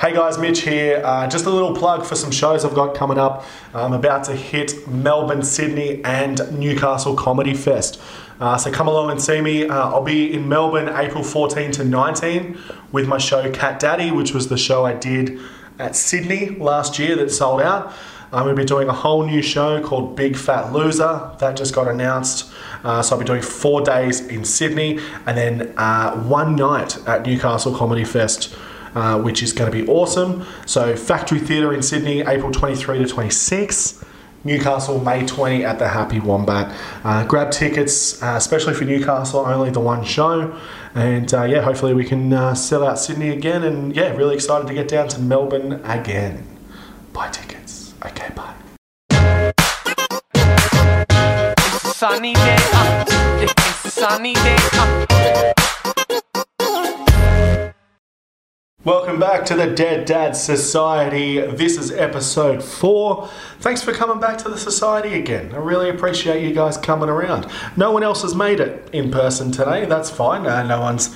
Hey guys, Mitch here. Uh, just a little plug for some shows I've got coming up. I'm about to hit Melbourne, Sydney, and Newcastle Comedy Fest. Uh, so come along and see me. Uh, I'll be in Melbourne April 14 to 19 with my show Cat Daddy, which was the show I did at Sydney last year that sold out. I'm going to be doing a whole new show called Big Fat Loser. That just got announced. Uh, so I'll be doing four days in Sydney and then uh, one night at Newcastle Comedy Fest. Uh, which is going to be awesome. So, Factory Theatre in Sydney, April 23 to 26. Newcastle, May 20 at the Happy Wombat. Uh, grab tickets, uh, especially for Newcastle, only the one show. And uh, yeah, hopefully we can uh, sell out Sydney again. And yeah, really excited to get down to Melbourne again. Buy tickets. Okay, bye. sunny day, uh, it's sunny day, Welcome back to the Dead Dad Society. This is episode four. Thanks for coming back to the society again. I really appreciate you guys coming around. No one else has made it in person today. That's fine. Uh, no one's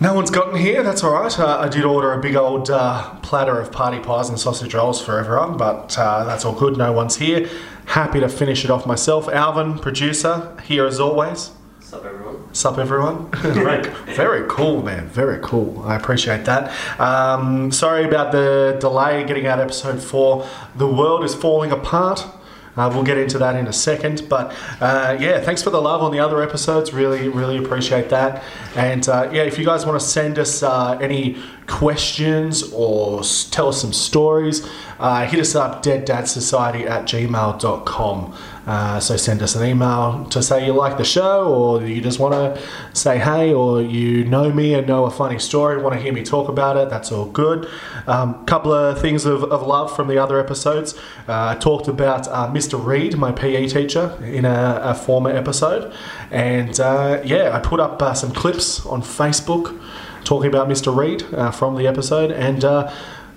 no one's gotten here. That's all right. Uh, I did order a big old uh, platter of party pies and sausage rolls for everyone, but uh, that's all good. No one's here. Happy to finish it off myself. Alvin, producer, here as always. Sup everyone? Sup, everyone? very, very cool, man. Very cool. I appreciate that. Um, sorry about the delay getting out episode four. The world is falling apart. Uh, we'll get into that in a second. But uh, yeah, thanks for the love on the other episodes. Really, really appreciate that. And uh, yeah, if you guys want to send us uh, any questions or s- tell us some stories, uh, hit us up deaddadsociety at gmail.com. Uh, so send us an email to say you like the show or you just want to say hey or you know me and know a funny story, want to hear me talk about it, that's all good. A um, couple of things of, of love from the other episodes. Uh, I talked about uh, Mr. Reed, my PE teacher, in a, a former episode. And uh, yeah, I put up uh, some clips on Facebook talking about Mr. Reed uh, from the episode. And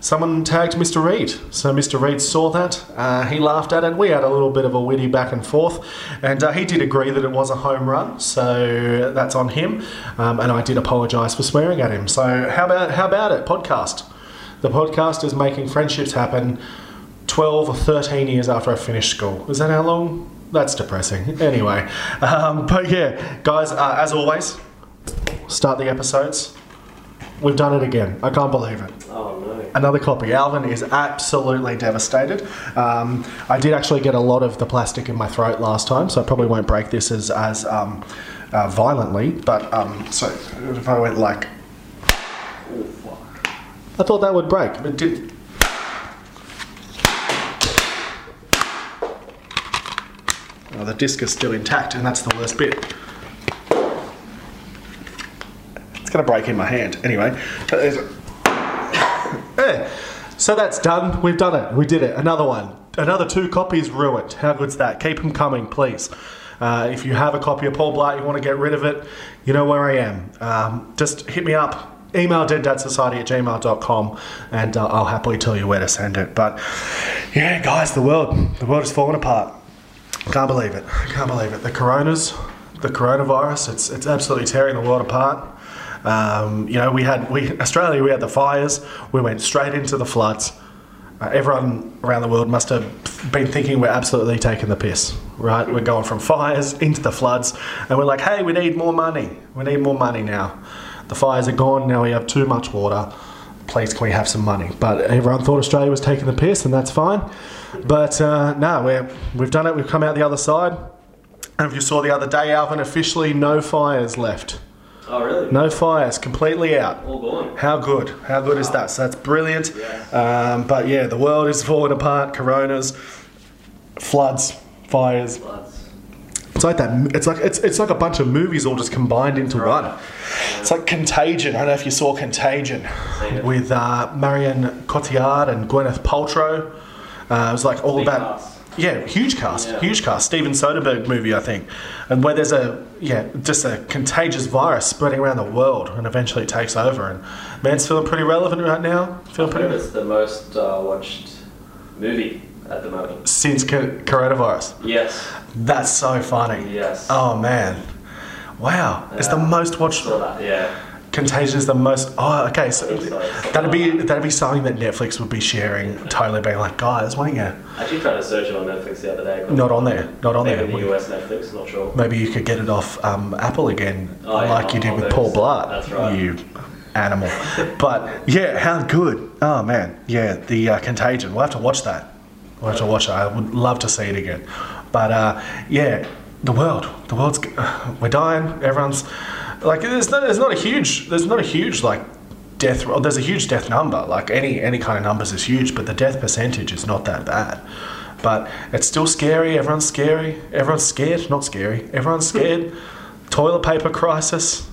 someone tagged Mr. Reed. So Mr. Reed saw that. Uh, he laughed at it. We had a little bit of a witty back and forth. And uh, he did agree that it was a home run. So that's on him. Um, and I did apologise for swearing at him. So how about, how about it? Podcast. The podcast is making friendships happen 12 or 13 years after I finished school. Is that how long? That's depressing. Anyway, um, but yeah, guys, uh, as always, start the episodes. We've done it again. I can't believe it Oh. Another copy. Alvin is absolutely devastated. Um, I did actually get a lot of the plastic in my throat last time, so I probably won't break this as as um, uh, violently. But um, so if I went like. I thought that would break, but didn't. Oh, the disc is still intact, and that's the worst bit. It's gonna break in my hand anyway. So that's done. We've done it. We did it. Another one. Another two copies ruined. How good's that? Keep them coming, please. Uh, if you have a copy of Paul Blart, you want to get rid of it, you know where I am. Um, just hit me up. Email deaddadsociety at gmail.com and uh, I'll happily tell you where to send it. But yeah, guys, the world, the world is falling apart. Can't believe it. Can't believe it. The coronas, the coronavirus, it's, it's absolutely tearing the world apart. Um, you know, we had we Australia, we had the fires. We went straight into the floods. Uh, everyone around the world must have been thinking we're absolutely taking the piss, right? We're going from fires into the floods, and we're like, hey, we need more money. We need more money now. The fires are gone. Now we have too much water. Please, can we have some money? But everyone thought Australia was taking the piss, and that's fine. But uh, no, we're, we've done it. We've come out the other side. And if you saw the other day, Alvin, officially no fires left. Oh really? No fires, completely out. All gone. How good? How good is that? So that's brilliant. Um, but yeah, the world is falling apart. Coronas, floods, fires. Floods. It's like that. It's like it's, it's like a bunch of movies all just combined into one. It's like Contagion. I don't know if you saw Contagion with uh, Marion Cotillard and Gwyneth Paltrow. Uh, it was like all about. Yeah, huge cast, Yeah. huge cast. Steven Soderbergh movie, I think, and where there's a yeah, just a contagious virus spreading around the world, and eventually it takes over. And man's feeling pretty relevant right now. Feeling I think pretty it's the most uh, watched movie at the moment. since co- coronavirus. Yes. That's so funny. Yes. Oh man, wow! It's the most watched. Saw that. Yeah. Contagion is the most. Oh, okay. So that'd be that'd be something that Netflix would be sharing. Totally being like, guys, why don't you? I actually tried to search it on Netflix the other day. Not on there. Not on there. the US Netflix, not sure. Maybe you could get it off um, Apple again, Oh, yeah, like you did with. Paul Blart. That's right. You animal. but yeah, how good. Oh man, yeah, the uh, Contagion. We'll have to watch that. We'll have to watch it. I would love to see it again. But uh, yeah, the world. The world's. We're dying. Everyone's like. There's not. There's not a huge. There's not a huge like death. Well, there's a huge death number. Like any any kind of numbers is huge, but the death percentage is not that bad. But it's still scary. Everyone's scary. Everyone's scared. Not scary. Everyone's scared. Toilet paper crisis.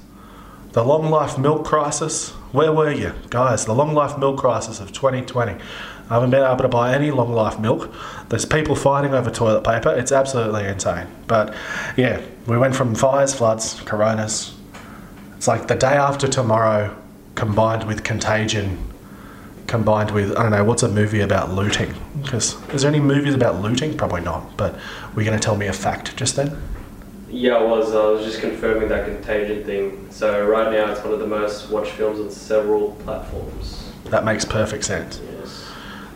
The long life milk crisis. Where were you, guys? The long life milk crisis of 2020. I haven't been able to buy any long life milk. There's people fighting over toilet paper. It's absolutely insane. But yeah, we went from fires, floods, coronas. It's like the day after tomorrow combined with contagion, combined with, I don't know, what's a movie about looting? Because is there any movies about looting? Probably not. But were you going to tell me a fact just then? Yeah, I was. I was just confirming that Contagion thing. So right now, it's one of the most watched films on several platforms. That makes perfect sense. Yes.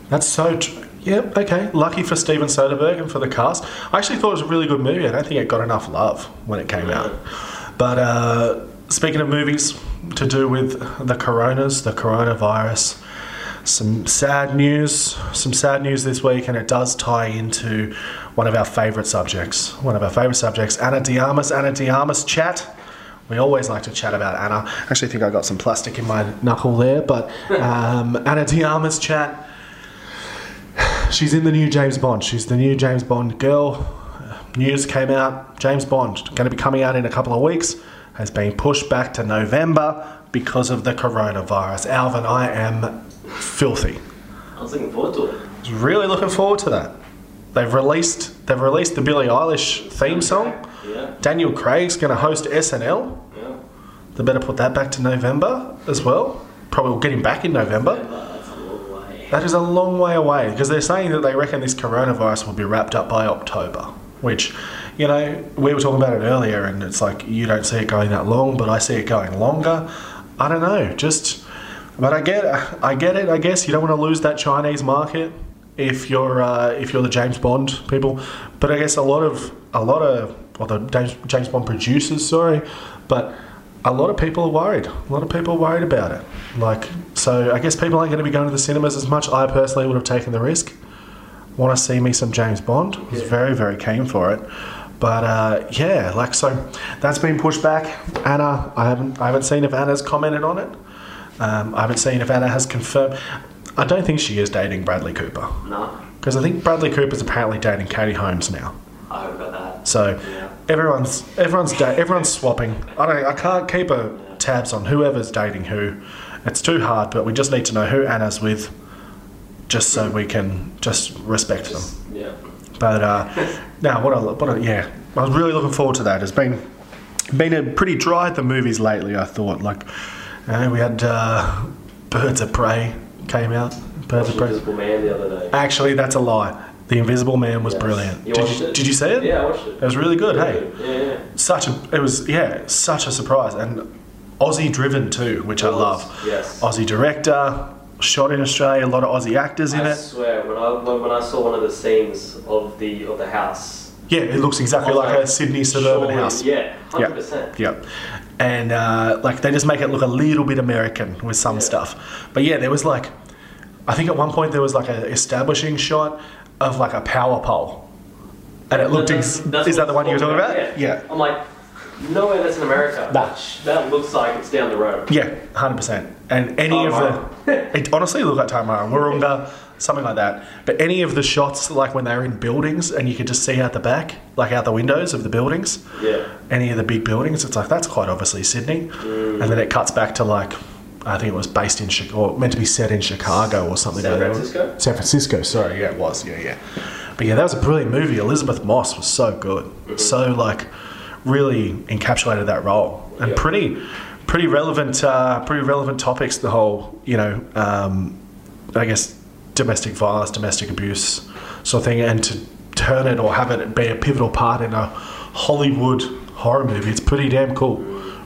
That's so. Tr- yeah, okay. Lucky for Steven Soderbergh and for the cast. I actually thought it was a really good movie. I don't think it got enough love when it came out. But uh, speaking of movies to do with the coronas, the coronavirus, some sad news. Some sad news this week, and it does tie into one of our favourite subjects. One of our favourite subjects, Ana de Armas. Anna Diarmas chat. We always like to chat about Anna. I actually think I got some plastic in my knuckle there, but um, Ana de Armas chat. She's in the new James Bond. She's the new James Bond girl. News came out. James Bond going to be coming out in a couple of weeks. Has been pushed back to November because of the coronavirus. Alvin, I am filthy. I was looking forward to it. I was really looking forward to that. They've released they've released the Billie Eilish theme song. Yeah. Daniel Craig's going to host SNL. Yeah. They better put that back to November as well. Probably we'll get him back in November. But that's a long way. That is a long way away because they're saying that they reckon this coronavirus will be wrapped up by October, which, you know, we were talking about it earlier and it's like you don't see it going that long, but I see it going longer. I don't know, just, but I get, I get it. I guess you don't want to lose that Chinese market if you're uh, if you're the James Bond people, but I guess a lot of a lot of well the James, James Bond producers, sorry, but a lot of people are worried. A lot of people are worried about it. Like, so I guess people aren't going to be going to the cinemas as much. I personally would have taken the risk. Want to see me some James Bond? Was Yeah. very very keen for it. But uh, yeah, like so, that's been pushed back. Anna, I haven't I haven't seen if Anna's commented on it. Um, I haven't seen if Anna has confirmed. I don't think she is dating Bradley Cooper No, because I think Bradley Cooper's apparently dating Katie Holmes now. I hope about that. So Yeah. everyone's everyone's da- everyone's swapping. I don't. I can't keep a tabs on whoever's dating who. It's too hard, but we just need to know who Anna's with, just so we can just respect them. Yeah. But uh, now, what a what a yeah. I was really looking forward to that. It's been been a pretty dry at the movies lately. I thought like uh, we had uh, Birds of Prey came out. Birds of Prey. Invisible Man the other day. Actually, that's a lie. The Invisible Man was Yes. brilliant. You did, you, it? did you see it? Yeah, I watched it. It was really good. Hey, Yeah, yeah. such a it was yeah such a surprise and Aussie driven too, which I love. Yes. Aussie director, shot in Australia, a lot of Aussie actors in I it. I swear, when I when, when I saw one of the scenes of the of the house, Yeah, it looks exactly like like, a Sydney suburban surely- house. Yeah, hundred percent. Yeah. And uh, like they just make it look a little bit American with some Yeah. stuff. But yeah, there was like, I think at one point there was like an establishing shot of like a power pole. And it looked, ex- is that the one you were talking about? Yeah. I'm like, no way that's in America. Nah. That, that looks like it's down the road. Yeah, hundred percent. And any of the, it honestly looked like Tamara Wahroonga, something like that. But any of the shots, like when they were in buildings, and you could just see out the back, like out the windows of the buildings, Yeah. any of the big buildings, it's like that's quite obviously Sydney. Mm. And then it cuts back to like, I think it was based in Chicago, or meant to be set in Chicago or something. San. Francisco? San Francisco. Sorry, yeah, it was. Yeah, yeah. But yeah, that was a brilliant movie. Elisabeth Moss was so good, Mm-hmm. so like really encapsulated that role, and Yeah. pretty, pretty relevant, uh, pretty relevant topics. The whole, you know, um, I guess domestic violence, domestic abuse sort of thing, and to turn it or have it be a pivotal part in a Hollywood horror movie, it's pretty damn cool.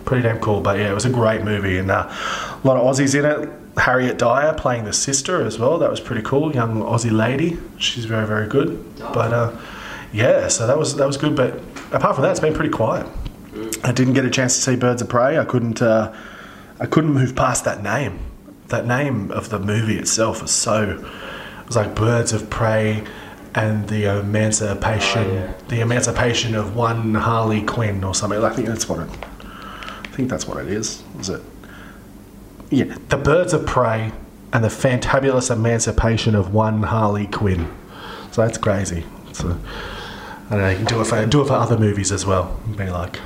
pretty damn cool. But yeah, it was a great movie, and uh, a lot of Aussies in it. Harriet Dyer playing the sister as well. That was pretty cool. Young Aussie lady. She's very very good. But uh, yeah, so that was that was good. But apart from that, it's been pretty quiet. I didn't get a chance to see Birds of Prey. I couldn't. Uh, I couldn't move past that name. That name of the movie itself was so. It was like Birds of Prey, and the emancipation, Oh, yeah. the emancipation of one Harley Quinn or something. I think that's what it. I think that's what it is. Is it? Yeah, the Birds of Prey and the fantabulous emancipation of one Harley Quinn. So that's crazy. So I don't know. You can do it for do it for other movies as well. Be like,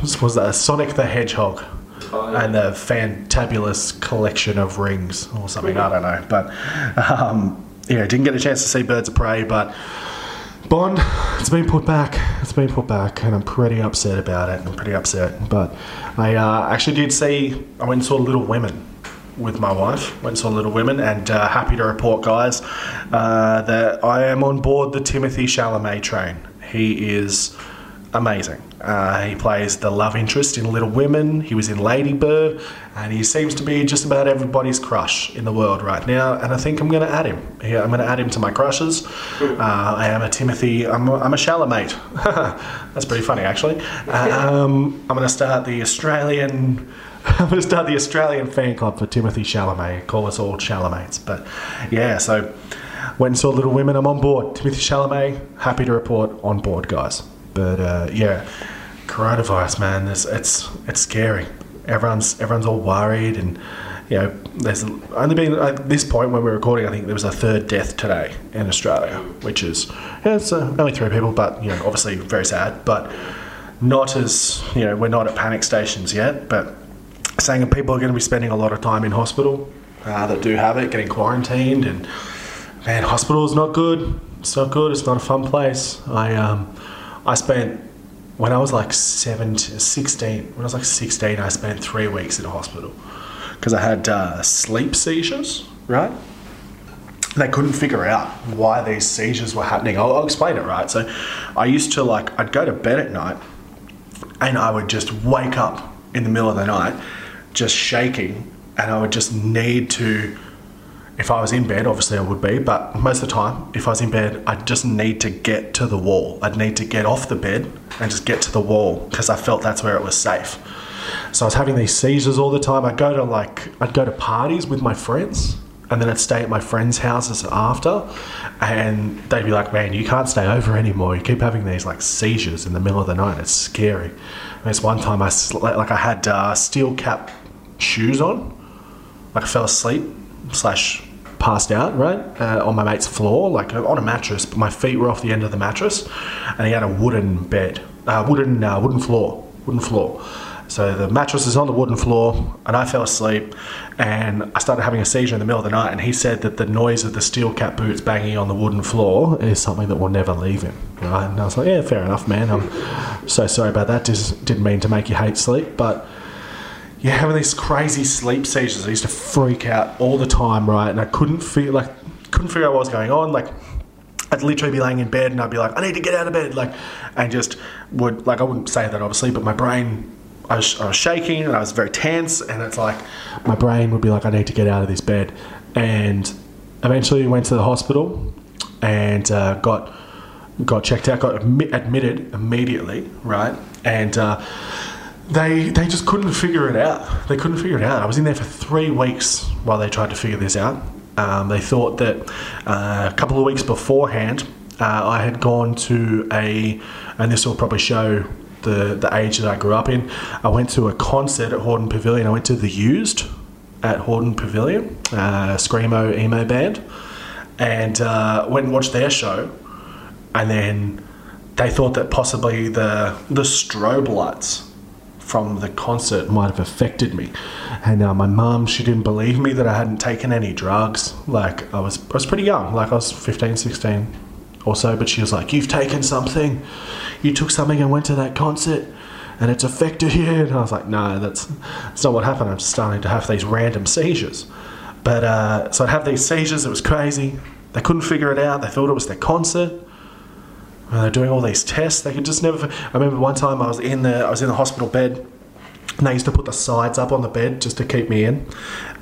was that? Sonic the Hedgehog Oh, yeah. and the fantabulous collection of rings or something. I don't know, but um, yeah, didn't get a chance to see Birds of Prey, but Bond, it's been put back. It's been put back, and I'm pretty upset about it. I'm pretty upset, but I uh, actually did see. I went and saw Little Women with my wife. Went and saw Little Women, and uh, happy to report, guys, uh, that I am on board the Timothy Chalamet train. He is amazing. Uh, he plays the love interest in Little Women. He was in Lady Bird, and he seems to be just about everybody's crush in the world right now. And I think I'm going to add him. Yeah, I'm going to add him to my crushes. Uh, I am a Timothy. I'm a, I'm a Chalamet. That's pretty funny, actually. Um, I'm going to start the Australian. I'm going to start the Australian fan club for Timothy Chalamet. Call us all Chalamets. But yeah, so went and saw Little Women. I'm on board. Timothy Chalamet, happy to report on board, guys. But uh, yeah, coronavirus, man, it's, it's it's scary. Everyone's everyone's all worried, and you know, there's only been at this point when we're recording. I think there was a third death today in Australia, which is yeah, it's uh, only three people, but you know, obviously very sad, but not as you know, we're not at panic stations yet, but saying that people are going to be spending a lot of time in hospital uh, that do have it, getting quarantined, and man, hospital is not good. It's not good. It's not a fun place. I um, I spent when I was like 17, 16. When I was like sixteen, I spent three weeks in a hospital because I had uh, sleep seizures. Right. They couldn't figure out why these seizures were happening. I'll, I'll explain it. Right. So, I used to like I'd go to bed at night, and I would just wake up in the middle of the night, just shaking, and I would just need to if I was in bed, obviously I would be, but most of the time, if I was in bed, I'd just need to get to the wall. I'd need to get off the bed and just get to the wall because I felt that's where it was safe. So I was having these seizures all the time. I'd go to like, I'd go to parties with my friends and then I'd stay at my friends' houses after and they'd be like, man, you can't stay over anymore. You keep having these like seizures in the middle of the night. It's scary. And this one time I, like I had uh, steel cap shoes on like I fell asleep slash passed out right uh, on my mate's floor like on a mattress but my feet were off the end of the mattress and he had a wooden bed uh, wooden uh, wooden floor wooden floor. So the mattress is on the wooden floor and I fell asleep and I started having a seizure in the middle of the night and he said that the noise of the steel cap boots banging on the wooden floor is something that will never leave him right? And I was like yeah fair enough man. I'm so sorry about that. Just didn't mean to make you hate sleep but yeah, having these crazy sleep seizures. I used to freak out all the time, right? And I couldn't feel like couldn't figure out what was going on. Like I'd literally be laying in bed and I'd be like, I need to get out of bed, like, and just would like I wouldn't say that obviously, but my brain. I was, I was shaking and I was very tense, and it's like my brain would be like, I need to get out of this bed. And eventually went to the hospital and uh, got got checked out, got admi- admitted immediately, right? And uh, they they just couldn't figure it out. They couldn't figure it out. I was in there for three weeks while they tried to figure this out. Um, they thought that uh, a couple of weeks beforehand, uh, I had gone to a, and this will probably show the the age that I grew up in. I went to a concert at Hordern Pavilion. I went to the Used at Hordern Pavilion, uh, screamo emo band, and uh, went and watched their show, and then they thought that possibly the the strobe lights from the concert might have affected me. And uh, my mum, she didn't believe me that I hadn't taken any drugs. Like, I was, I was pretty young, like I was 15, 16 or so, but she was like, You've taken something. You took something and went to that concert and it's affected you. And I was like, No, that's, that's not what happened. I'm starting to have these random seizures. But uh, so I'd have these seizures, it was crazy. They couldn't figure it out. They thought it was their concert. They're doing all these tests. They could just never. I remember one time I was in the I was in the hospital bed, And they used to put the sides up on the bed just to keep me in,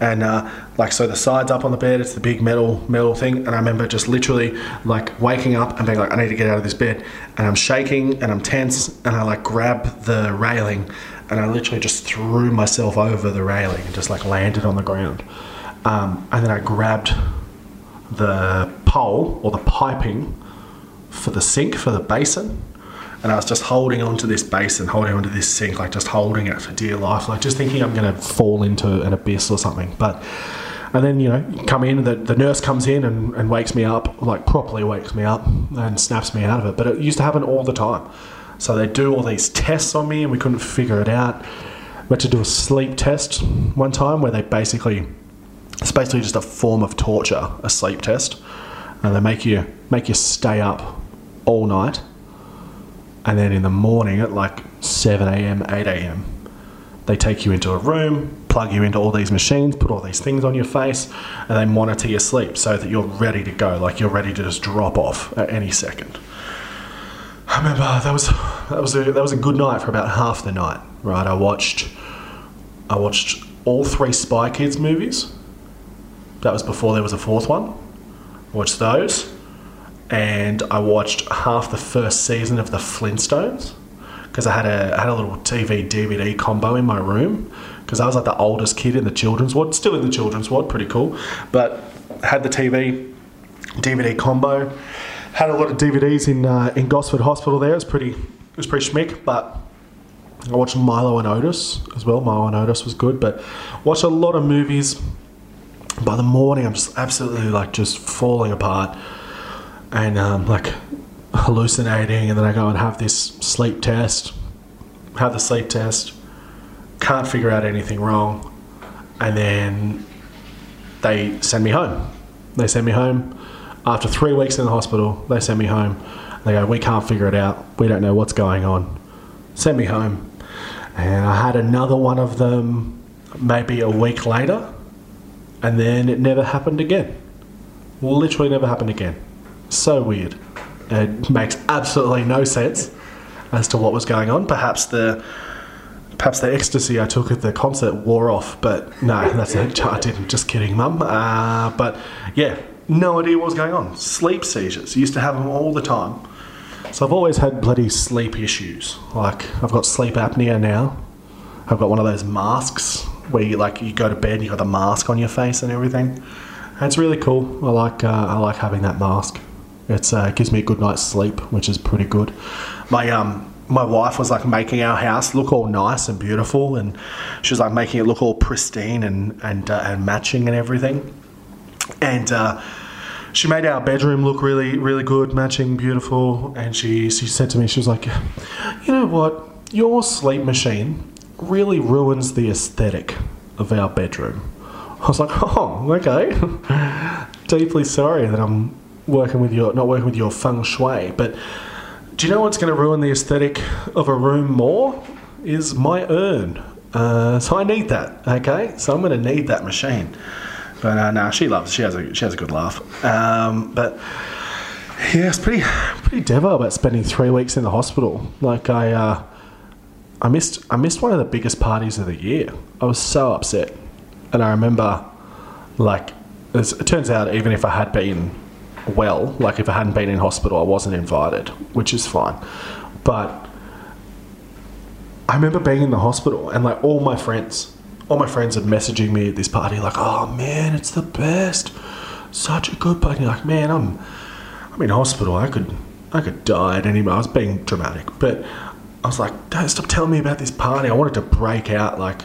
and uh, like so the sides up on the bed, it's the big metal metal thing. And I remember just literally like waking up and being like, I need to get out of this bed, and I'm shaking and I'm tense, and I like grab the railing, and I literally just threw myself over the railing and just like landed on the ground, um, and then I grabbed the pole or the piping for the sink for the basin and I was just holding onto this basin, holding onto this sink, like just holding it for dear life, like just thinking I'm going to fall into an abyss or something. But and then you know, come in, the, the nurse comes in and, and wakes me up, like properly wakes me up and snaps me out of it. But it used to happen all the time. So they do all these tests on me, and we couldn't figure it out. We had to do a sleep test one time where they basically it's basically just a form of torture, a sleep test, and they make you make you stay up all night and then in the morning at like 7 a.m., 8 a.m., they take you into a room, plug you into all these machines, put all these things on your face, and they monitor your sleep so that you're ready to go, like you're ready to just drop off at any second. I remember that was that was a, that was a good night for about half the night. Right, I watched I watched all three Spy Kids movies. That was before there was a fourth one. Watched those and I watched half the first season of the Flintstones because I had a I had a little TV DVD combo in my room because I was like the oldest kid in the children's ward, still in the children's ward, pretty cool. But had the TV DVD combo, had a lot of DVDs in uh, in Gosford Hospital. There, it was pretty it was pretty schmick, but. I watched Milo and Otis as well. Milo and Otis was good, but watched a lot of movies. By the morning, I'm just absolutely like just falling apart and um, like hallucinating, and then I go and have this sleep test, have the sleep test, can't figure out anything wrong, and then they send me home. They send me home after three weeks in the hospital. They send me home. They go, we can't figure it out. We don't know what's going on. Send me home. And I had another one of them maybe a week later, and then it never happened again. Literally never happened again. So weird. It makes absolutely no sense as to what was going on. Perhaps the perhaps the ecstasy I took at the concert wore off, but no, that's it. I didn't. Just kidding, mum. Uh, but yeah, no idea what was going on. Sleep seizures. Used to have them all the time. So I've always had bloody sleep issues. Like I've got sleep apnea now. I've got one of those masks where you like you go to bed and you got the mask on your face and everything. And it's really cool. I like uh, I like having that mask. It's uh, it gives me a good night's sleep, which is pretty good. My um my wife was like making our house look all nice and beautiful, and she was like making it look all pristine and and uh, and matching and everything. And uh, she made our bedroom look really really good, matching, beautiful. And she she said to me, she was like, you know what, your sleep machine really ruins the aesthetic of our bedroom. I was like, oh, okay. Deeply sorry that I'm working with your not working with your feng shui. But do you know what's going to ruin the aesthetic of a room more? Is my urn. Uh, so I need that. Okay, so I'm going to need that machine. But uh, she loves. She has a she has a good laugh. Um, but yeah, it's pretty pretty devo about spending three weeks in the hospital. Like I. Uh, I missed I missed one of the biggest parties of the year. I was so upset, and I remember, like, it turns out even if I had been well. Like if I hadn't been in hospital, I wasn't invited, which is fine. But I remember being in the hospital and like all my friends, all my friends are messaging me at this party like, "Oh man, it's the best, such a good party." Like, man, I'm I'm in hospital. I could I could die at any moment. I was being dramatic, but I was like, "Don't stop telling me about this party." I wanted to break out like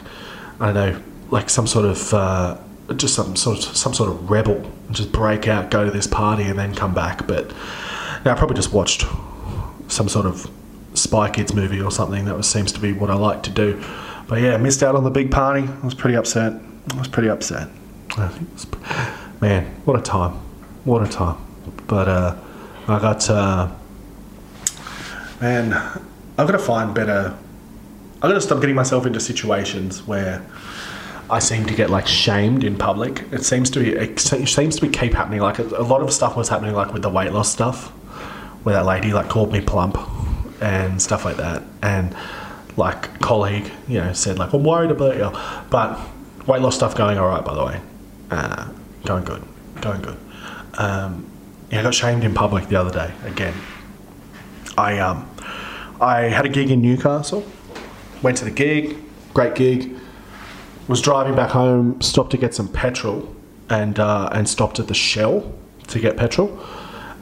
I don't know, like some sort of. Uh, just some sort of some sort of rebel and just break out, go to this party, and then come back. But now I probably just watched some sort of Spy Kids movie or something. That was, seems to be what I like to do. But yeah, missed out on the big party. I was pretty upset. I was pretty upset. Man, what a time! What a time! But uh, I got uh, man, I've got to find better. I've got to stop getting myself into situations where I seem to get like shamed in public. It seems to be it seems to be keep happening. Like a, a lot of stuff was happening like with the weight loss stuff, where that lady like called me plump and stuff like that. And like colleague, you know, said like, "I'm worried about you," but weight loss stuff going all right, by the way. Uh, going good, going good. Um, yeah, I got shamed in public the other day again. I um, I had a gig in Newcastle. Went to the gig, great gig. Was driving back home, stopped to get some petrol, and uh, and stopped at the Shell to get petrol.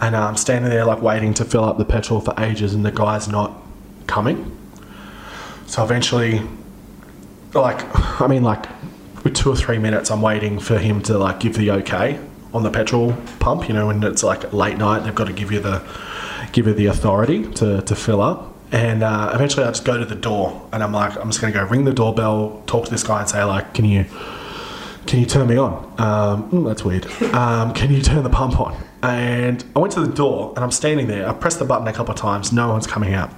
And uh, I'm standing there like waiting to fill up the petrol for ages, and the guy's not coming. So eventually, like, I mean, like, with two or three minutes, I'm waiting for him to like give the okay on the petrol pump. You know, when it's like late night, they've got to give you the give you the authority to, to fill up. And uh, eventually, I just go to the door, and I'm like, I'm just to go ring the doorbell, talk to this guy, and say like, can you can you turn me on? Um, mm, that's weird. Um, can you turn the pump on? And I went to the door, and I'm standing there. I pressed the button a couple of times. No one's coming out.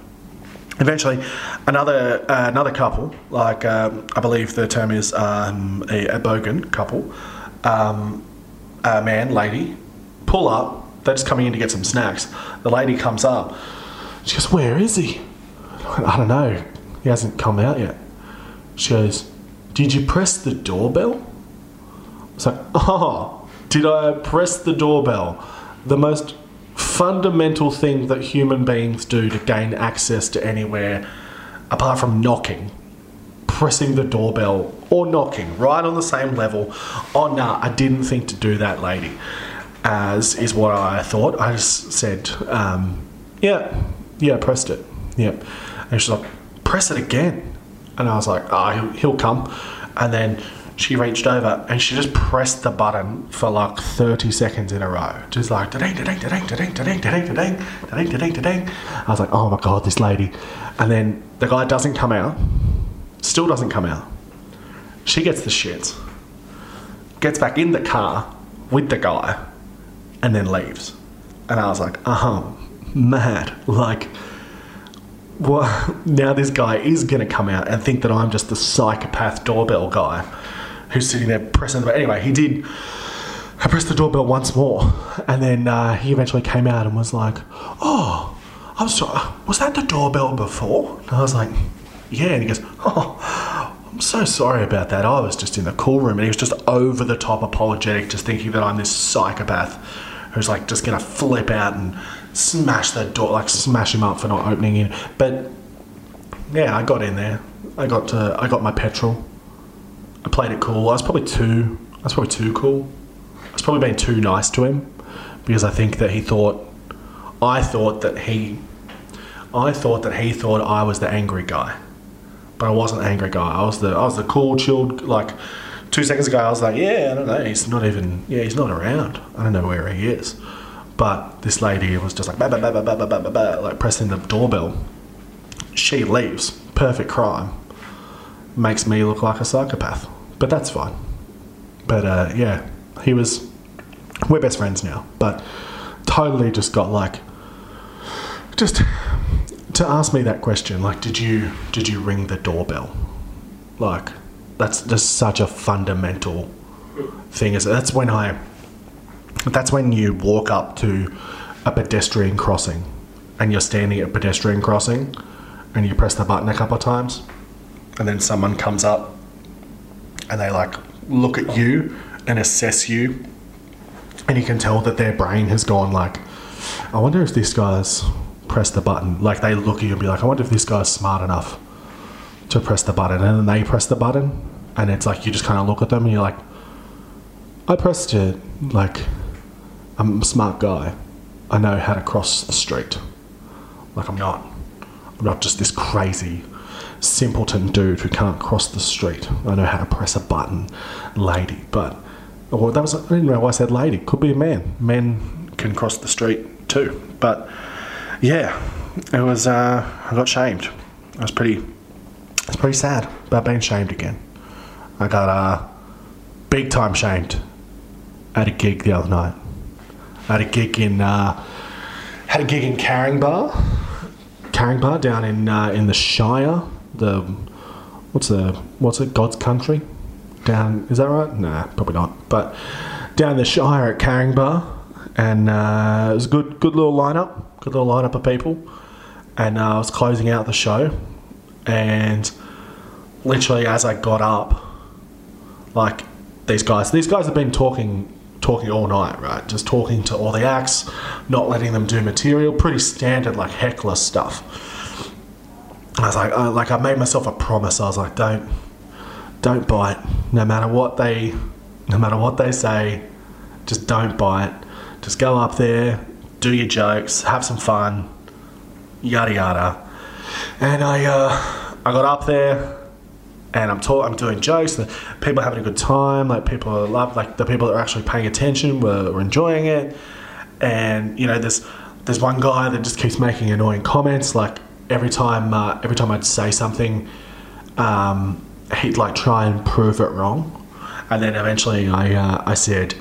Eventually, another uh, another couple, like um, I believe the term is um, a, a bogan couple, um, a man, lady, pull up. They're just coming in to get some snacks. The lady comes up. She goes, "Where is he?" I don't know. He hasn't come out yet. She goes, "Did you press the doorbell?" It's like, oh, did I press the doorbell? The most fundamental thing that human beings do to gain access to anywhere, apart from knocking, pressing the doorbell or knocking, right on the same level. Oh, no, I didn't think to do that, lady, as is what I thought. I just said, um, yeah, yeah, I pressed it. Yep. And she's like, press it again. And I was like, oh, he'll, come. And then she reached over and she just pressed the button for like 30 seconds in a row. Just like, da-ding, da-ding, da-ding, da-ding, da-ding, da-ding, da-ding, da-ding, da-ding, da-ding. I was like, oh my God, this lady. And then the guy doesn't come out. Still doesn't come out. She gets the shits. Gets back in the car with the guy and then leaves. And I was like, uh-huh, mad. Like, well, now this guy is going to come out and think that I'm just the psychopath doorbell guy who's sitting there pressing the. Anyway, he did. I pressed the doorbell once more, and then uh, he eventually came out and was like, "Oh, I'm sorry. Was that the doorbell before?" And I was like, "Yeah." And he goes, "Oh, I'm so sorry about that. I was just in the cool room." And he was just over the top apologetic, just thinking that I'm this psychopath who's like just gonna flip out and smash the door, like smash him up for not opening in. But yeah, I got in there. I got to, I got my petrol. I played it cool. I was probably too. I was probably too cool. I was probably being too nice to him because I think that he thought. I thought that he. I thought that he thought I was the angry guy, but I wasn't the angry guy. I was the. I was the cool, chilled. Like two seconds ago, I was like, yeah, I don't know. He's not even. Yeah, he's not around. I don't know where he is. But this lady was just like, bah, bah, bah, bah, bah, bah, bah, bah, like pressing the doorbell. She leaves. Perfect crime. Makes me look like a psychopath. But that's fine. But uh, yeah, he was. We're best friends now. But totally just got like. Just to ask me that question, like, did you did you ring the doorbell? Like, that's just such a fundamental thing. Is that's when I that's when you walk up to a pedestrian crossing and you're standing at a pedestrian crossing and you press the button a couple of times and then someone comes up and they like look at you and assess you and you can tell that their brain has gone like i wonder if this guy's pressed the button. Like they look at you and be like i wonder if this guy's smart enough to press the button. And then they press the button and it's like you just kind of look at them and you're like i pressed it like I'm a smart guy. I know how to cross the street. Like I'm not. I'm not just this crazy simpleton dude who can't cross the street. I know how to press a button, lady. But well, that was I didn't know why I said lady. Could be a man. Men can cross the street too. But yeah, it was. Uh, I got shamed. I was pretty. It's pretty sad about being shamed again. I got uh, big time shamed at a gig the other night. I had a gig in uh, had a gig in Caringbah, Caringbah down in uh, in the Shire. The what's the what's it? God's country. Down is that right? Nah, probably not. But down the Shire at Caringbah, and uh, it was a good good little lineup. Good little lineup of people, and uh, I was closing out the show, and literally as I got up, like these guys, these guys have been talking talking all night, right? Just talking to all the acts, not letting them do material, pretty standard like heckler stuff. I was like, I, like I made myself a promise. I was like, don't, don't bite, no matter what they, no matter what they say, just don't bite. Just go up there, do your jokes, have some fun, yada yada. And I, uh, I got up there, and I'm talk- I'm doing jokes. The people are having a good time. Like people are love. Like the people that are actually paying attention were, were enjoying it. And you know, there's there's one guy that just keeps making annoying comments. Like every time uh, every time I'd say something, um, he'd like try and prove it wrong. And then eventually, I uh, I said.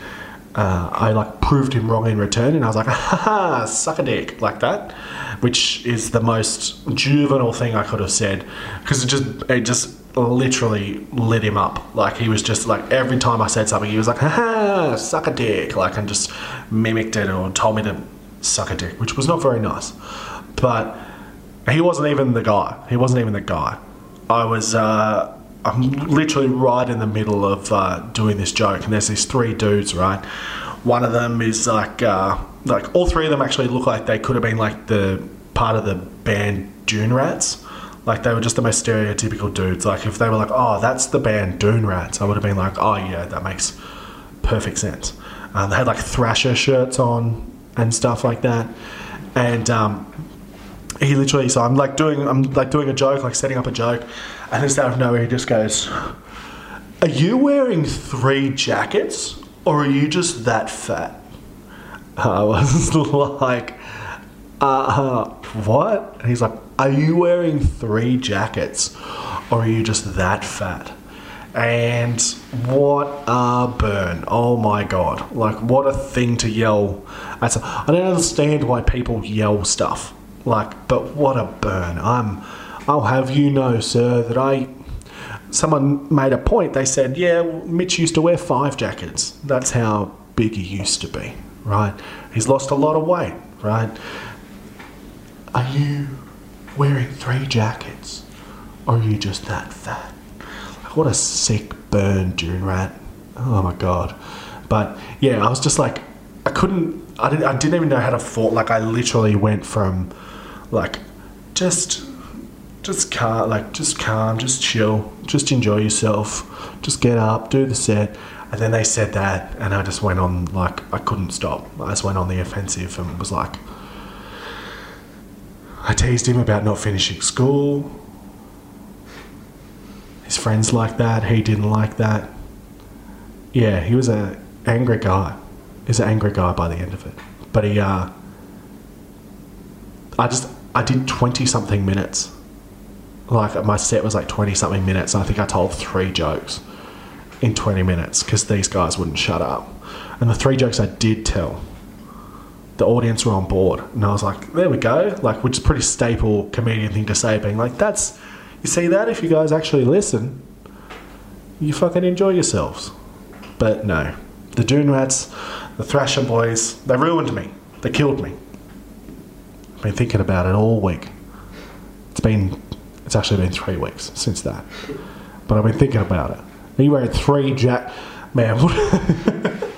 Uh, I like proved him wrong in return, and I was like, "Ha ha, suck a dick," like that, which is the most juvenile thing I could have said, because it just it just literally lit him up. Like he was just like every time I said something, he was like, "Ha ha, suck a dick," like and just mimicked it or told me to suck a dick, which was not very nice. But he wasn't even the guy. He wasn't even the guy. I was. Uh, I'm literally right in the middle of uh, doing this joke, and there's these three dudes, right? One of them is like, uh, like all three of them actually look like they could have been like the part of the band Dune Rats. Like they were just the most stereotypical dudes. Like if they were like, oh, that's the band Dune Rats, I would have been like, oh yeah, that makes perfect sense. Um, they had like Thrasher shirts on and stuff like that, and um, he literally so I'm like doing I'm like doing a joke, like setting up a joke, and just out of nowhere he just goes, Are you wearing three jackets or are you just that fat? I was like, uh what? And he's like, Are you wearing three jackets or are you just that fat? And what a burn. Oh my god. Like what a thing to yell. I don't understand why people yell stuff. Like, but what a burn. I'm I'll have you know, sir, that I someone made a point. They said, "Yeah, Mitch used to wear five jackets. That's how big he used to be, right? He's lost a lot of weight, right? Are you wearing three jackets, or are you just that fat? Like, what a sick burn, Dune Rat. Oh my god! But yeah, I was just like, I couldn't. I didn't. I didn't even know how to fall. Like, I literally went from, like, just just calm, like just calm, just chill, just enjoy yourself, just get up, do the set. And then they said that, and I just went on like I couldn't stop. I just went on the offensive and was like, I teased him about not finishing school. His friends liked that. He didn't like that. Yeah, he was a angry guy. He's an angry guy by the end of it. But he, uh, I just, I did twenty something minutes like my set was like 20 something minutes i think i told three jokes in 20 minutes because these guys wouldn't shut up and the three jokes i did tell the audience were on board and i was like there we go like which is pretty staple comedian thing to say being like that's you see that if you guys actually listen you fucking enjoy yourselves but no the dune rats the thrasher boys they ruined me they killed me i've been thinking about it all week it's been it's actually been three weeks since that. But I've been thinking about it. Are you wearing three jack? Man?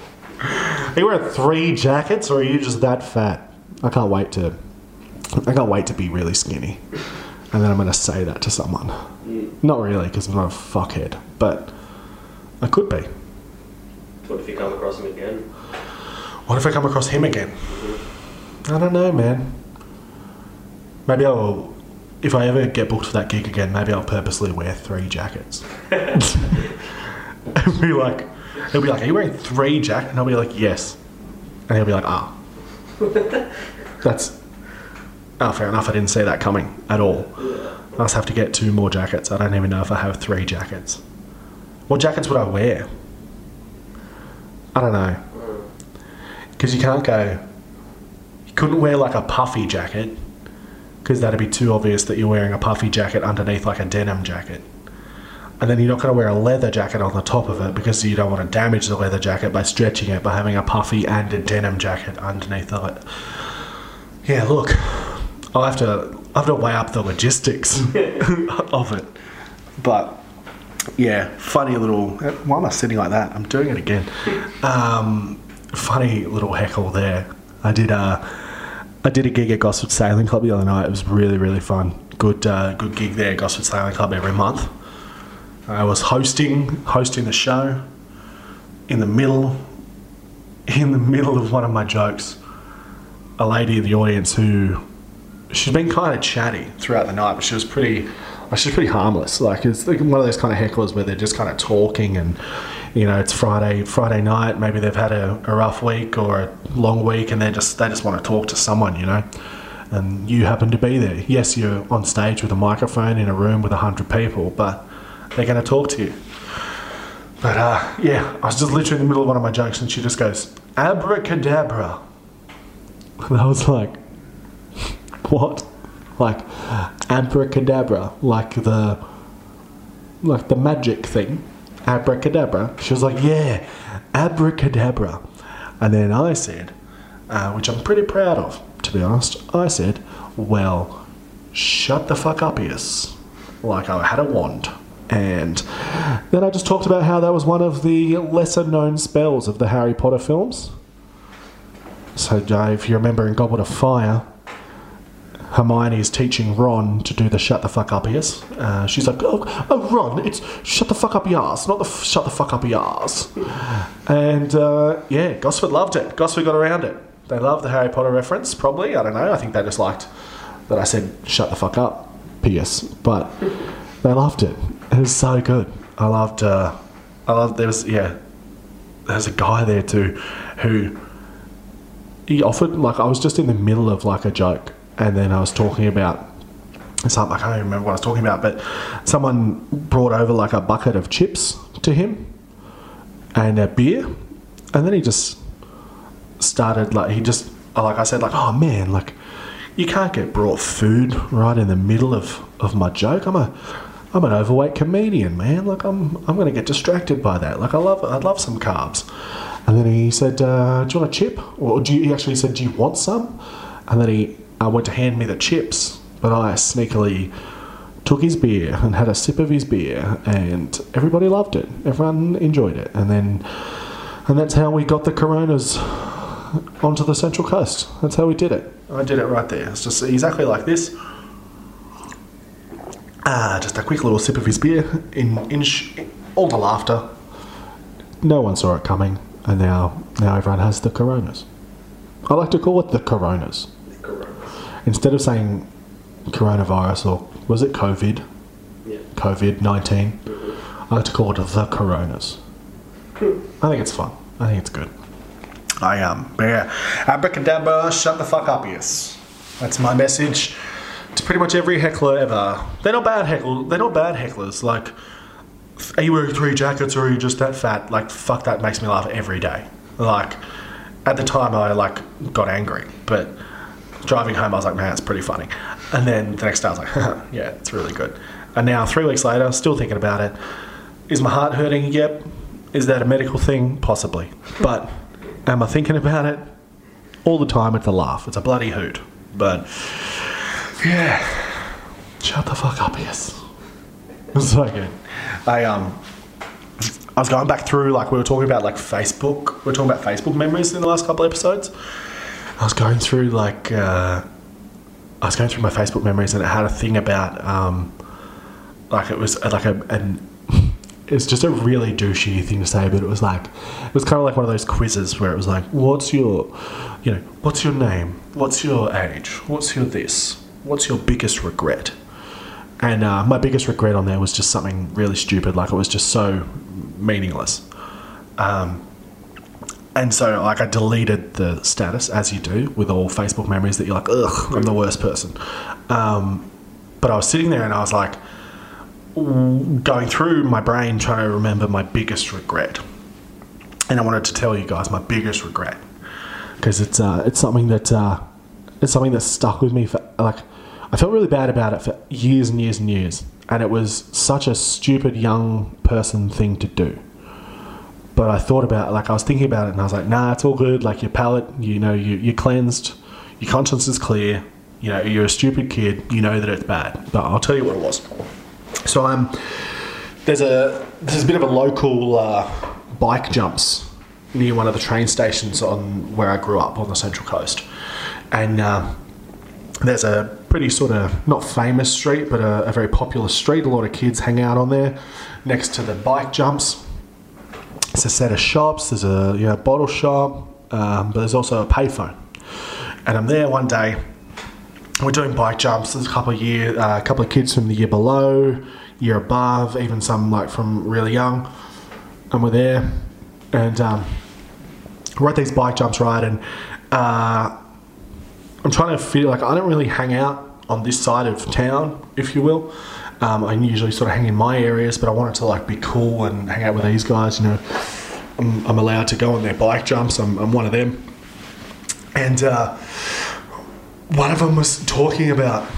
are you wearing three jackets, or are you just that fat? I can't wait to. I can't wait to be really skinny, and then I'm to say that to someone. Mm. Not really, because I'm not a fuckhead, but I could be. What if you come across him again? What if I come across him again? Mm-hmm. I don't know, man. Maybe I'll. If I ever get booked for that gig again, maybe I'll purposely wear three jackets. and be like, he'll be like, "Are you wearing three jackets?" And I'll be like, "Yes." And he'll be like, "Ah, that's oh, fair enough. I didn't see that coming at all. I just have to get two more jackets. I don't even know if I have three jackets. What jackets would I wear? I don't know. Because you can't go. You couldn't wear like a puffy jacket. Because that'd be too obvious that you're wearing a puffy jacket underneath like a denim jacket. And then you're not going to wear a leather jacket on the top of it because you don't want to damage the leather jacket by stretching it by having a puffy and a denim jacket underneath of it. Yeah, look, I'll have to I have to weigh up the logistics of it. But yeah, funny little. Why am I sitting like that? I'm doing it again. Um, funny little heckle there. I did a, I did a gig at Gosford Sailing Club the other night. It was really really fun. Good uh, good gig there, Gosford Sailing Club every month. I was hosting hosting the show. In the middle, in the middle of one of my jokes, a lady in the audience who she's been kind of chatty throughout the night, but she was pretty, she's pretty harmless. Like it's like one of those kind of hecklers where they're just kind of talking, and you know, it's Friday Friday night. Maybe they've had a, a rough week or a long week, and they just they just want to talk to someone, you know. And you happen to be there. Yes, you're on stage with a microphone in a room with a hundred people, but they're going to talk to you. But uh, yeah, I was just literally in the middle of one of my jokes, and she just goes, "Abracadabra." And I was like, what? Like abracadabra, like the like the magic thing. Abracadabra. She was like, yeah, abracadabra. And then I said, uh, which I'm pretty proud of, to be honest. I said, well, shut the fuck up, yes. Like I had a wand. And then I just talked about how that was one of the lesser known spells of the Harry Potter films. So, uh, if you remember in Goblet of Fire, Hermione is teaching Ron to do the shut the fuck up yes. Uh, she's like, oh, oh, Ron, it's shut the fuck up your not the f- shut the fuck up your. And uh, yeah, Gosford loved it. Gosford got around it. They loved the Harry Potter reference, probably. I don't know. I think they just liked that I said shut the fuck up, P.S. But they loved it. It was so good. I loved. Uh, I loved. There was yeah. There's a guy there too, who he offered like I was just in the middle of like a joke, and then I was talking about something I can't even remember what I was talking about, but someone brought over like a bucket of chips to him and a beer, and then he just started like he just like I said like oh man like you can't get brought food right in the middle of of my joke. I'm a I'm an overweight comedian, man. Like I'm I'm gonna get distracted by that. Like I love I love some carbs. And then he said, uh, "Do you want a chip?" Or do you, he actually said, "Do you want some?" And then he uh, went to hand me the chips, but I sneakily took his beer and had a sip of his beer, and everybody loved it. Everyone enjoyed it, and then and that's how we got the Coronas onto the Central Coast. That's how we did it. I did it right there. It's just exactly like this. Ah, just a quick little sip of his beer in in sh- all the laughter. No one saw it coming, and now now everyone has the Coronas. I like to call it the Coronas instead of saying coronavirus or was it COVID? Yeah. COVID 19. I like to call it the Coronas. I think it's fun. I think it's good. I um, but yeah, abracadabra, shut the fuck up, yes. That's my message to pretty much every heckler ever. They're not bad heckle. They're not bad hecklers. Like, are you wearing three jackets or are you just that fat? Like, fuck that makes me laugh every day. Like, at the time I like got angry, but driving home I was like, man, it's pretty funny. And then the next day I was like, yeah, it's really good. And now three weeks later, still thinking about it. Is my heart hurting? Yep. Is that a medical thing? Possibly. But am I thinking about it? All the time it's a laugh. It's a bloody hoot. But yeah. Shut the fuck up, yes. It's so good. I um I was going back through like we were talking about like Facebook. We are talking about Facebook memories in the last couple episodes. I was going through like uh, I was going through my Facebook memories and it had a thing about um, like it was like a an it's just a really douchey thing to say, but it was like it was kind of like one of those quizzes where it was like, "What's your, you know, what's your name? What's your age? What's your this? What's your biggest regret?" And uh, my biggest regret on there was just something really stupid, like it was just so meaningless. Um, and so, like, I deleted the status as you do with all Facebook memories that you're like, ugh, I'm the worst person. Um, but I was sitting there and I was like, going through my brain trying to remember my biggest regret. And I wanted to tell you guys my biggest regret because it's uh, it's something that uh, it's something that stuck with me for like I felt really bad about it for years and years and years, and it was such a stupid young person thing to do. But I thought about like I was thinking about it, and I was like, nah, it's all good. Like your palate, you know, you you're cleansed, your conscience is clear, You know, you're a stupid kid. You know that it's bad. But I'll tell you what it was. So um, there's a there's a bit of a local uh, bike jumps near one of the train stations on where I grew up on the Central Coast, and um, there's a pretty sort of not famous street, but a, a very popular street. A lot of kids hang out on there next to the bike jumps. It's a set of shops. There's a you know, bottle shop, um, but there's also a payphone. And I'm there one day. We're doing bike jumps. There's a couple of year, uh, a couple of kids from the year below, year above, even some like from really young, and we're there. And um, we're at these bike jumps, right? And uh, I'm trying to feel like I don't really hang out on this side of town, if you will. Um, I usually sort of hang in my areas, but I wanted to like be cool and hang out with these guys. You know, I'm, I'm allowed to go on their bike jumps. I'm, I'm one of them. And uh, one of them was talking about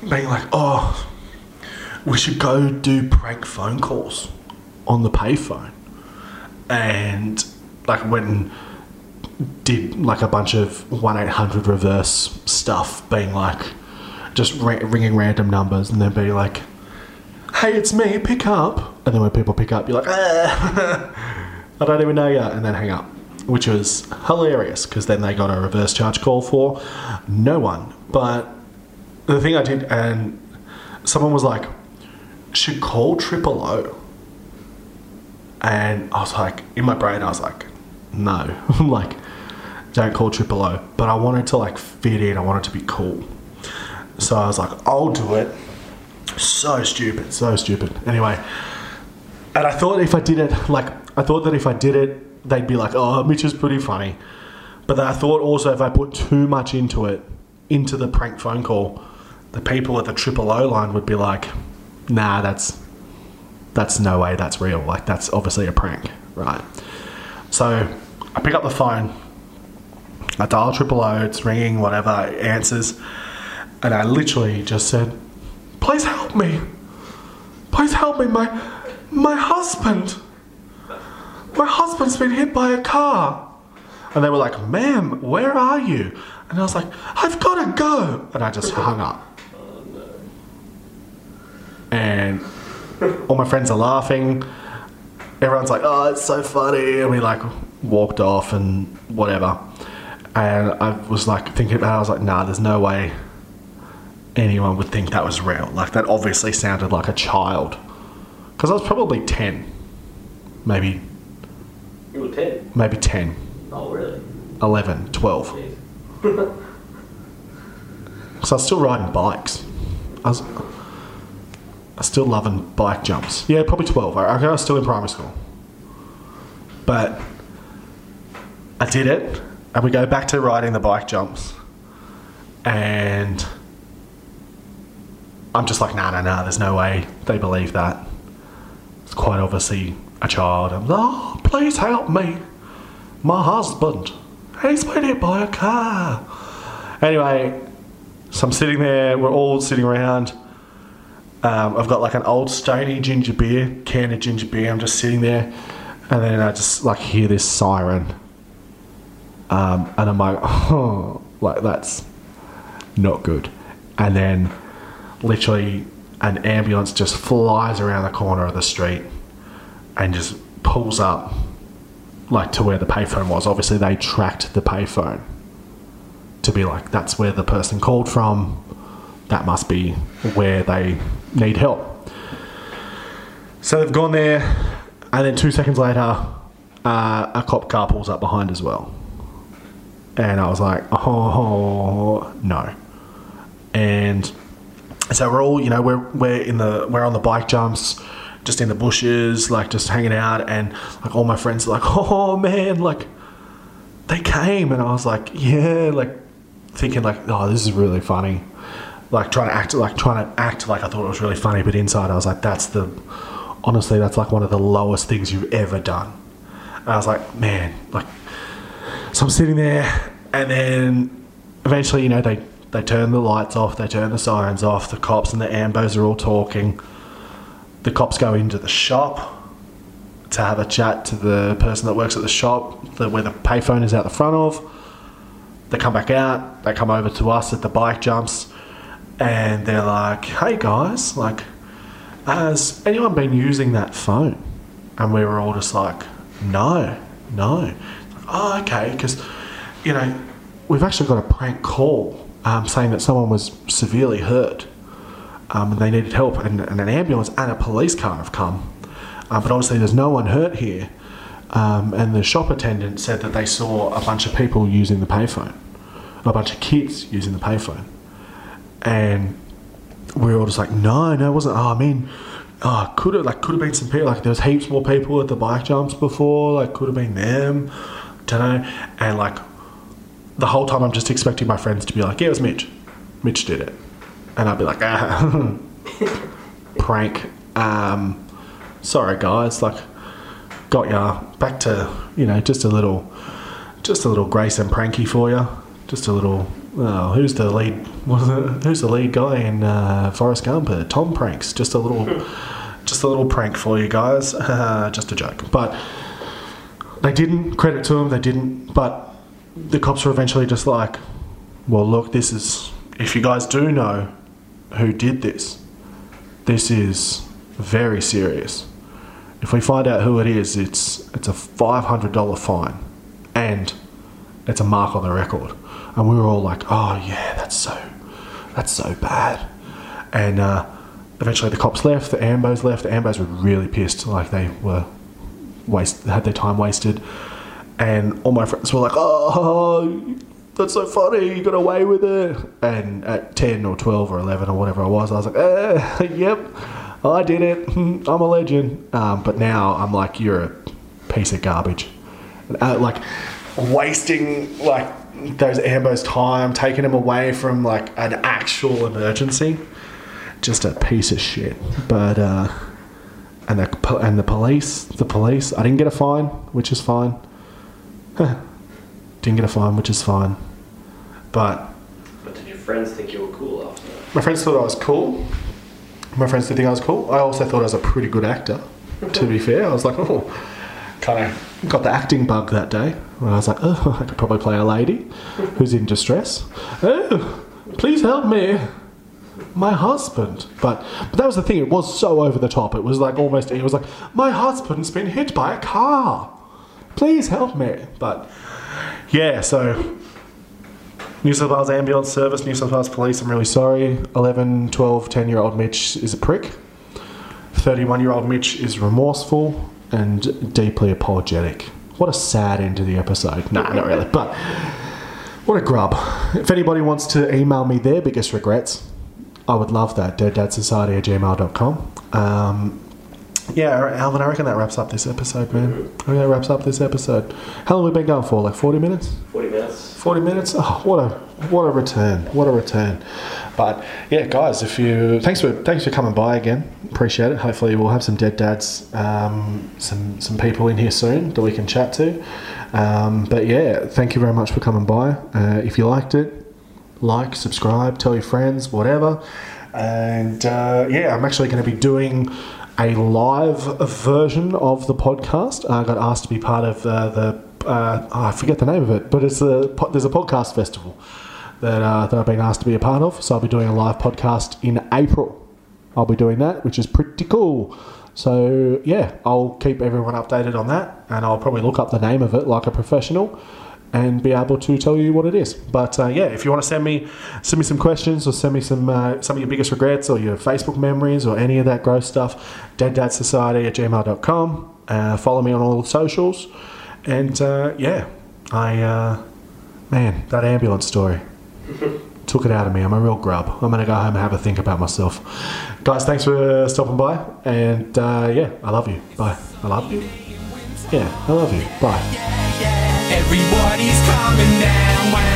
being like, "Oh, we should go do prank phone calls on the payphone," and like when did like a bunch of 1-800 reverse stuff being like just ra- ringing random numbers and then be like hey it's me pick up. And then when people pick up you're like ah, i don't even know you and then hang up which was hilarious because then they got a reverse charge call for no one. But the thing i did and someone was like should call triple o. And i was like in my brain i was like no. Like don't call triple O. But I wanted to like fit in. I wanted to be cool. So I was like, I'll do it. So stupid, so stupid. Anyway, and I thought if I did it, like I thought that if I did it, they'd be like, "Oh, Mitch is pretty funny." But then I thought also if I put too much into it, into the prank phone call, the people at the triple O line would be like, "Nah, that's that's no way. That's real. Like that's obviously a prank, right?" So I pick up the phone. I dial triple O, it's ringing, whatever, it answers. And I literally just said, Please help me. Please help me. My my husband. My husband's been hit by a car. And they were like, Ma'am, where are you? And I was like, I've gotta go. And I just hung up. And all my friends are laughing. Everyone's like, oh, it's so funny. And we like walked off and whatever. And I was like thinking about it, I was like, nah, there's no way anyone would think that was real. Like, that obviously sounded like a child. Because I was probably 10. Maybe, You were 10. maybe 10, Oh, really? 11, 12. Jeez. So I was still riding bikes. I was, I was still loving bike jumps. Yeah, probably 12. I, I was still in primary school. But I did it, and we go back to riding the bike jumps. And I'm just like, nah, nah, nah, there's no way they believe that. It's quite obviously a child. I'm like, oh, please help me. My husband, he's been hit by a car. Anyway, so I'm sitting there, we're all sitting around. Um, I've got like an old Stoney ginger beer, can of ginger beer. I'm just sitting there, and then I just like hear this siren. Um, and I'm like, oh, like that's not good. And then literally an ambulance just flies around the corner of the street and just pulls up like to where the payphone was. Obviously, they tracked the payphone to be like, that's where the person called from. That must be where they need help. So they've gone there, and then two seconds later, uh, a cop car pulls up behind as well. And I was like, oh, no. And so we're all, you know, we're, we're in the, we're on the bike jumps, just in the bushes, like just hanging out. And like all my friends are like, oh man, like they came. And I was like, yeah, like thinking like, oh, this is really funny. Like trying to act, like trying to act like I thought it was really funny, but inside I was like, that's the, honestly, that's like one of the lowest things you've ever done. And I was like, man, like, so I'm sitting there, and then eventually, you know, they they turn the lights off, they turn the sirens off. The cops and the ambos are all talking. The cops go into the shop to have a chat to the person that works at the shop, the, where the payphone is out the front of. they come back out, they come over to us at the bike jumps, and they're like, hey guys, like, has anyone been using that phone? And we were all just like, no, no. Oh, okay, because, you know, we've actually got a prank call um, saying that someone was severely hurt um, and they needed help, and, and an ambulance and a police car have come. Uh, but obviously, there's no one hurt here. Um, and the shop attendant said that they saw a bunch of people using the payphone, a bunch of kids using the payphone. And we were all just like, no, no, it wasn't. Oh, I mean, oh, could have like could have been some people. Like there was heaps more people at the bike jumps before. Like could have been them. Don't know. And like the whole time, I'm just expecting my friends to be like, yeah, it was Mitch. Mitch did it, and I'd be like, ah, prank. Um, sorry guys, like got ya back to you know just a little, just a little Grace and pranky for you. Just a little. Oh, who's the lead? Who's the lead guy in uh, Forrest Gump? Uh, Tom pranks. Just a little, just a little prank for you guys. just a joke, but they didn't. Credit to them, they didn't. But the cops were eventually just like, well, look, this is. If you guys do know who did this, this is very serious. If we find out who it is, it's it's a five hundred dollar fine, and it's a mark on the record. And we were all like, oh yeah, that's so that's so bad. And uh, eventually the cops left, the Ambos left. The Ambos were really pissed, like they were waste had their time wasted. And all my friends were like, oh, that's so funny, you got away with it. And at 10 or 12 or 11 or whatever I was, I was like, eh, yep, I did it. I'm a legend. Um, but now I'm like, you're a piece of garbage. Uh, like, wasting, like, those Ambos' time, taking them away from, like, an actual emergency. Just a piece of shit. But, uh, and the, and the police, the police, I didn't get a fine, which is fine. Didn't get a fine, which is fine. But But did your friends think you were cool after that? my friends thought I was cool. My friends did think I was cool. I also thought I was a pretty good actor. To be fair, I was like, oh, kind of got the acting bug that day. I was like, oh, I could probably play a lady who's in distress. Oh, please help me, my husband. But but that was the thing. It was so over the top. It was like almost. It was like my husband's been hit by a car. Please help me. But yeah, so New South Wales Ambulance Service, New South Wales Police, I'm really sorry. 11, 12, 10 year old Mitch is a prick. 31 year old Mitch is remorseful and deeply apologetic. What a sad end to the episode. Nah, not really. But what a grub. If anybody wants to email me their biggest regrets, I would love that. DeadDadSociety at gmail.com. Um, yeah, Alvin, I reckon that wraps up this episode, man. I reckon that wraps up this episode. How long have we been going for? Like 40 minutes? 40 minutes. 40 minutes. Oh, what a what a return! What a return! But yeah, guys, if you thanks for thanks for coming by again. Appreciate it. Hopefully, we'll have some dead dads, um, some some people in here soon that we can chat to. Um, but yeah, thank you very much for coming by. Uh, if you liked it, like, subscribe, tell your friends, whatever. And uh, yeah, I'm actually going to be doing a live version of the podcast. I got asked to be part of uh, the uh, oh, I forget the name of it, but it's a there's a podcast festival that uh, that I've been asked to be a part of. So I'll be doing a live podcast in April. I'll be doing that, which is pretty cool. So yeah, I'll keep everyone updated on that, and I'll probably look up the name of it like a professional, and be able to tell you what it is. But uh, yeah, if you want to send me send me some questions or send me some uh, some of your biggest regrets or your Facebook memories or any of that gross stuff, deaddadsociety at gmail.com. Uh, follow me on all the socials. And uh, yeah, I, uh, man, that ambulance story took it out of me. I'm a real grub. I'm going to go home and have a think about myself. Guys, thanks for stopping by. And uh, yeah, I love you. Bye. I love you. Yeah, I love you. Bye. Everybody's coming down.